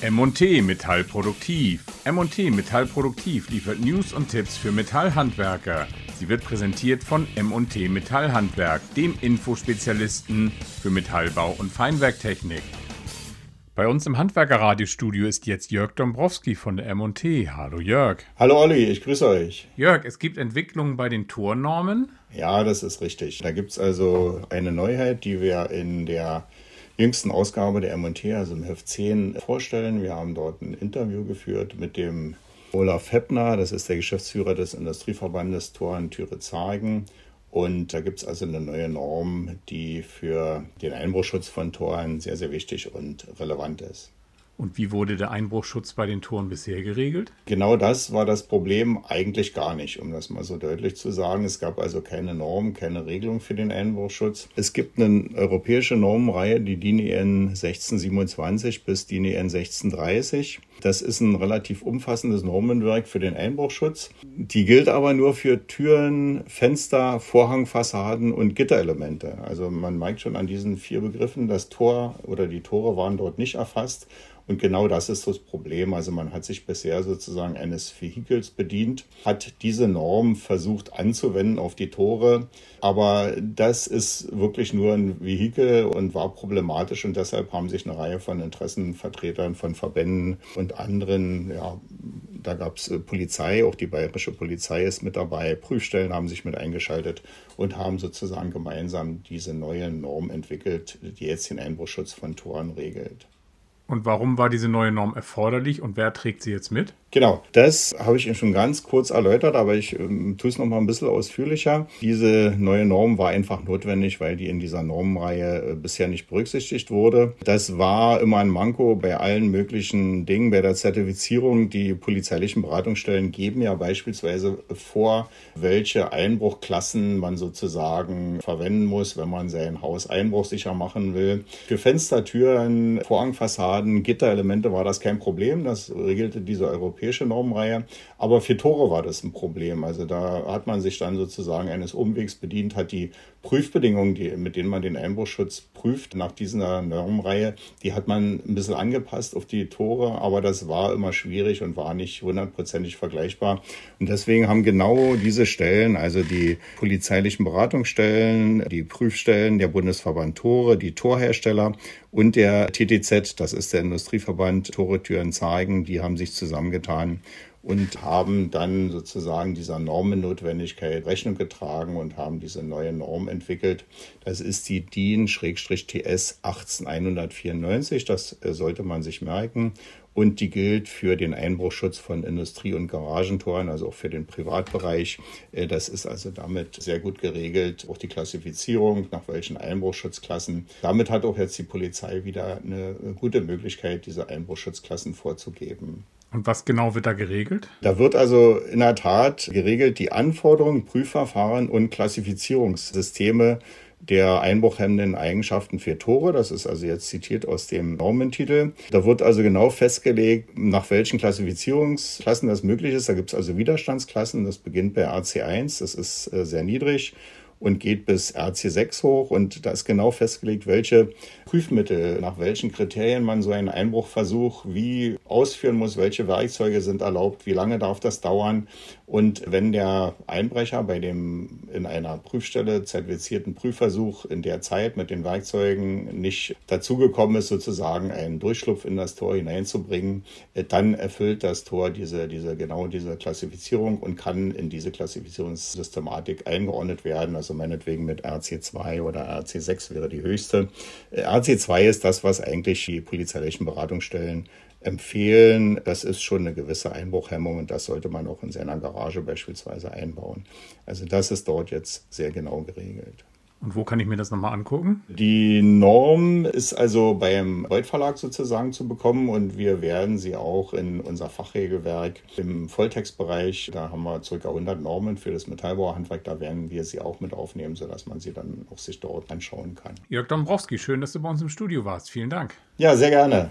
M&T Metallproduktiv. M&T Metallproduktiv liefert News und Tipps für Metallhandwerker. Sie wird präsentiert von M&T Metallhandwerk, dem Infospezialisten für Metallbau und Feinwerktechnik. Bei uns im Handwerkerradiostudio ist jetzt Jörg Dombrowski von der M&T. Hallo Jörg. Hallo Olli, ich grüße euch. Jörg, es gibt Entwicklungen bei den Tornormen. Ja, das ist richtig. Da gibt es also eine Neuheit, die wir in der jüngsten Ausgabe der MT, also im Heft 10, vorstellen. Wir haben dort ein Interview geführt mit dem Olaf Heppner, das ist der Geschäftsführer des Industrieverbandes Toren Türe-Zagen. Und da gibt es also eine neue Norm, die für den Einbruchschutz von Toren sehr, sehr wichtig und relevant ist. Und wie wurde der Einbruchschutz bei den Toren bisher geregelt? Genau das war das Problem eigentlich gar nicht, um das mal so deutlich zu sagen. Es gab also keine Norm, keine Regelung für den Einbruchschutz. Es gibt eine europäische Normenreihe, die DIN EN 1627 bis DIN EN 1630. Das ist ein relativ umfassendes Normenwerk für den Einbruchschutz. Die gilt aber nur für Türen, Fenster, Vorhangfassaden und Gitterelemente. Also man merkt schon an diesen vier Begriffen, das Tor oder die Tore waren dort nicht erfasst. Und genau das ist das Problem. Also man hat sich bisher sozusagen eines Vehikels bedient, hat diese Norm versucht anzuwenden auf die Tore. Aber das ist wirklich nur ein Vehikel und war problematisch. Und deshalb haben sich eine Reihe von Interessenvertretern von Verbänden und anderen, ja, da gab es äh, Polizei, auch die bayerische Polizei ist mit dabei, Prüfstellen haben sich mit eingeschaltet und haben sozusagen gemeinsam diese neue Norm entwickelt, die jetzt den Einbruchschutz von Toren regelt. Und warum war diese neue Norm erforderlich und wer trägt sie jetzt mit? Genau, das habe ich Ihnen schon ganz kurz erläutert, aber ich ähm, tue es noch mal ein bisschen ausführlicher. Diese neue Norm war einfach notwendig, weil die in dieser Normenreihe äh, bisher nicht berücksichtigt wurde. Das war immer ein Manko bei allen möglichen Dingen. Bei der Zertifizierung, die polizeilichen Beratungsstellen geben ja beispielsweise vor, welche Einbruchklassen man sozusagen verwenden muss, wenn man sein Haus einbruchsicher machen will. Für Fenstertüren, Vorhangfassaden, Gitterelemente war das kein Problem. Das regelte diese europäische europäische Normreihe. Aber für Tore war das ein Problem. Also da hat man sich dann sozusagen eines Umwegs bedient, hat die Prüfbedingungen, die, mit denen man den Einbruchschutz prüft nach dieser Normreihe, die hat man ein bisschen angepasst auf die Tore, aber das war immer schwierig und war nicht hundertprozentig vergleichbar. Und deswegen haben genau diese Stellen, also die polizeilichen Beratungsstellen, die Prüfstellen, der Bundesverband Tore, die Torhersteller und der TTZ, das ist der Industrieverband Tore Türen zeigen, die haben sich zusammengetan und haben dann sozusagen dieser Normennotwendigkeit Rechnung getragen und haben diese neue Norm entwickelt. Das ist die DIN-TS 18194, das äh, sollte man sich merken. Und die gilt für den Einbruchschutz von Industrie- und Garagentoren, also auch für den Privatbereich. Äh, das ist also damit sehr gut geregelt. Auch die Klassifizierung, nach welchen Einbruchschutzklassen. Damit hat auch jetzt die Polizei wieder eine gute Möglichkeit, diese Einbruchschutzklassen vorzugeben. Und was genau wird da geregelt? Da wird also in der Tat geregelt die Anforderungen, Prüfverfahren und Klassifizierungssysteme der einbruchhemmenden Eigenschaften für Tore. Das ist also jetzt zitiert aus dem Normentitel. Da wird also genau festgelegt, nach welchen Klassifizierungsklassen das möglich ist. Da gibt es also Widerstandsklassen. Das beginnt bei AC1, das ist äh, sehr niedrig und geht bis RC6 hoch. Und da ist genau festgelegt, welche Prüfmittel, nach welchen Kriterien man so einen Einbruchversuch wie ausführen muss, welche Werkzeuge sind erlaubt, wie lange darf das dauern. Und wenn der Einbrecher bei dem in einer Prüfstelle zertifizierten Prüfversuch in der Zeit mit den Werkzeugen nicht dazugekommen ist, sozusagen einen Durchschlupf in das Tor hineinzubringen, äh, dann erfüllt das Tor diese, diese, genau diese Klassifizierung und kann in diese Klassifizierungssystematik eingeordnet werden. Also meinetwegen mit RC2 oder RC6 wäre die höchste. Äh, RC2 ist das, was eigentlich die polizeilichen Beratungsstellen empfehlen. Das ist schon eine gewisse Einbruchhemmung und das sollte man auch in seiner Garage beispielsweise einbauen. Also das ist dort jetzt sehr genau geregelt. Und wo kann ich mir das nochmal angucken? Die Norm ist also beim Beuth Verlag sozusagen zu bekommen und wir werden sie auch in unser Fachregelwerk im Volltextbereich, da haben wir ca. 100 Normen für das Metallbauhandwerk, da werden wir sie auch mit aufnehmen, sodass man sie dann auch sich dort anschauen kann. Jörg Dombrowski, schön, dass du bei uns im Studio warst. Vielen Dank. Ja, sehr gerne.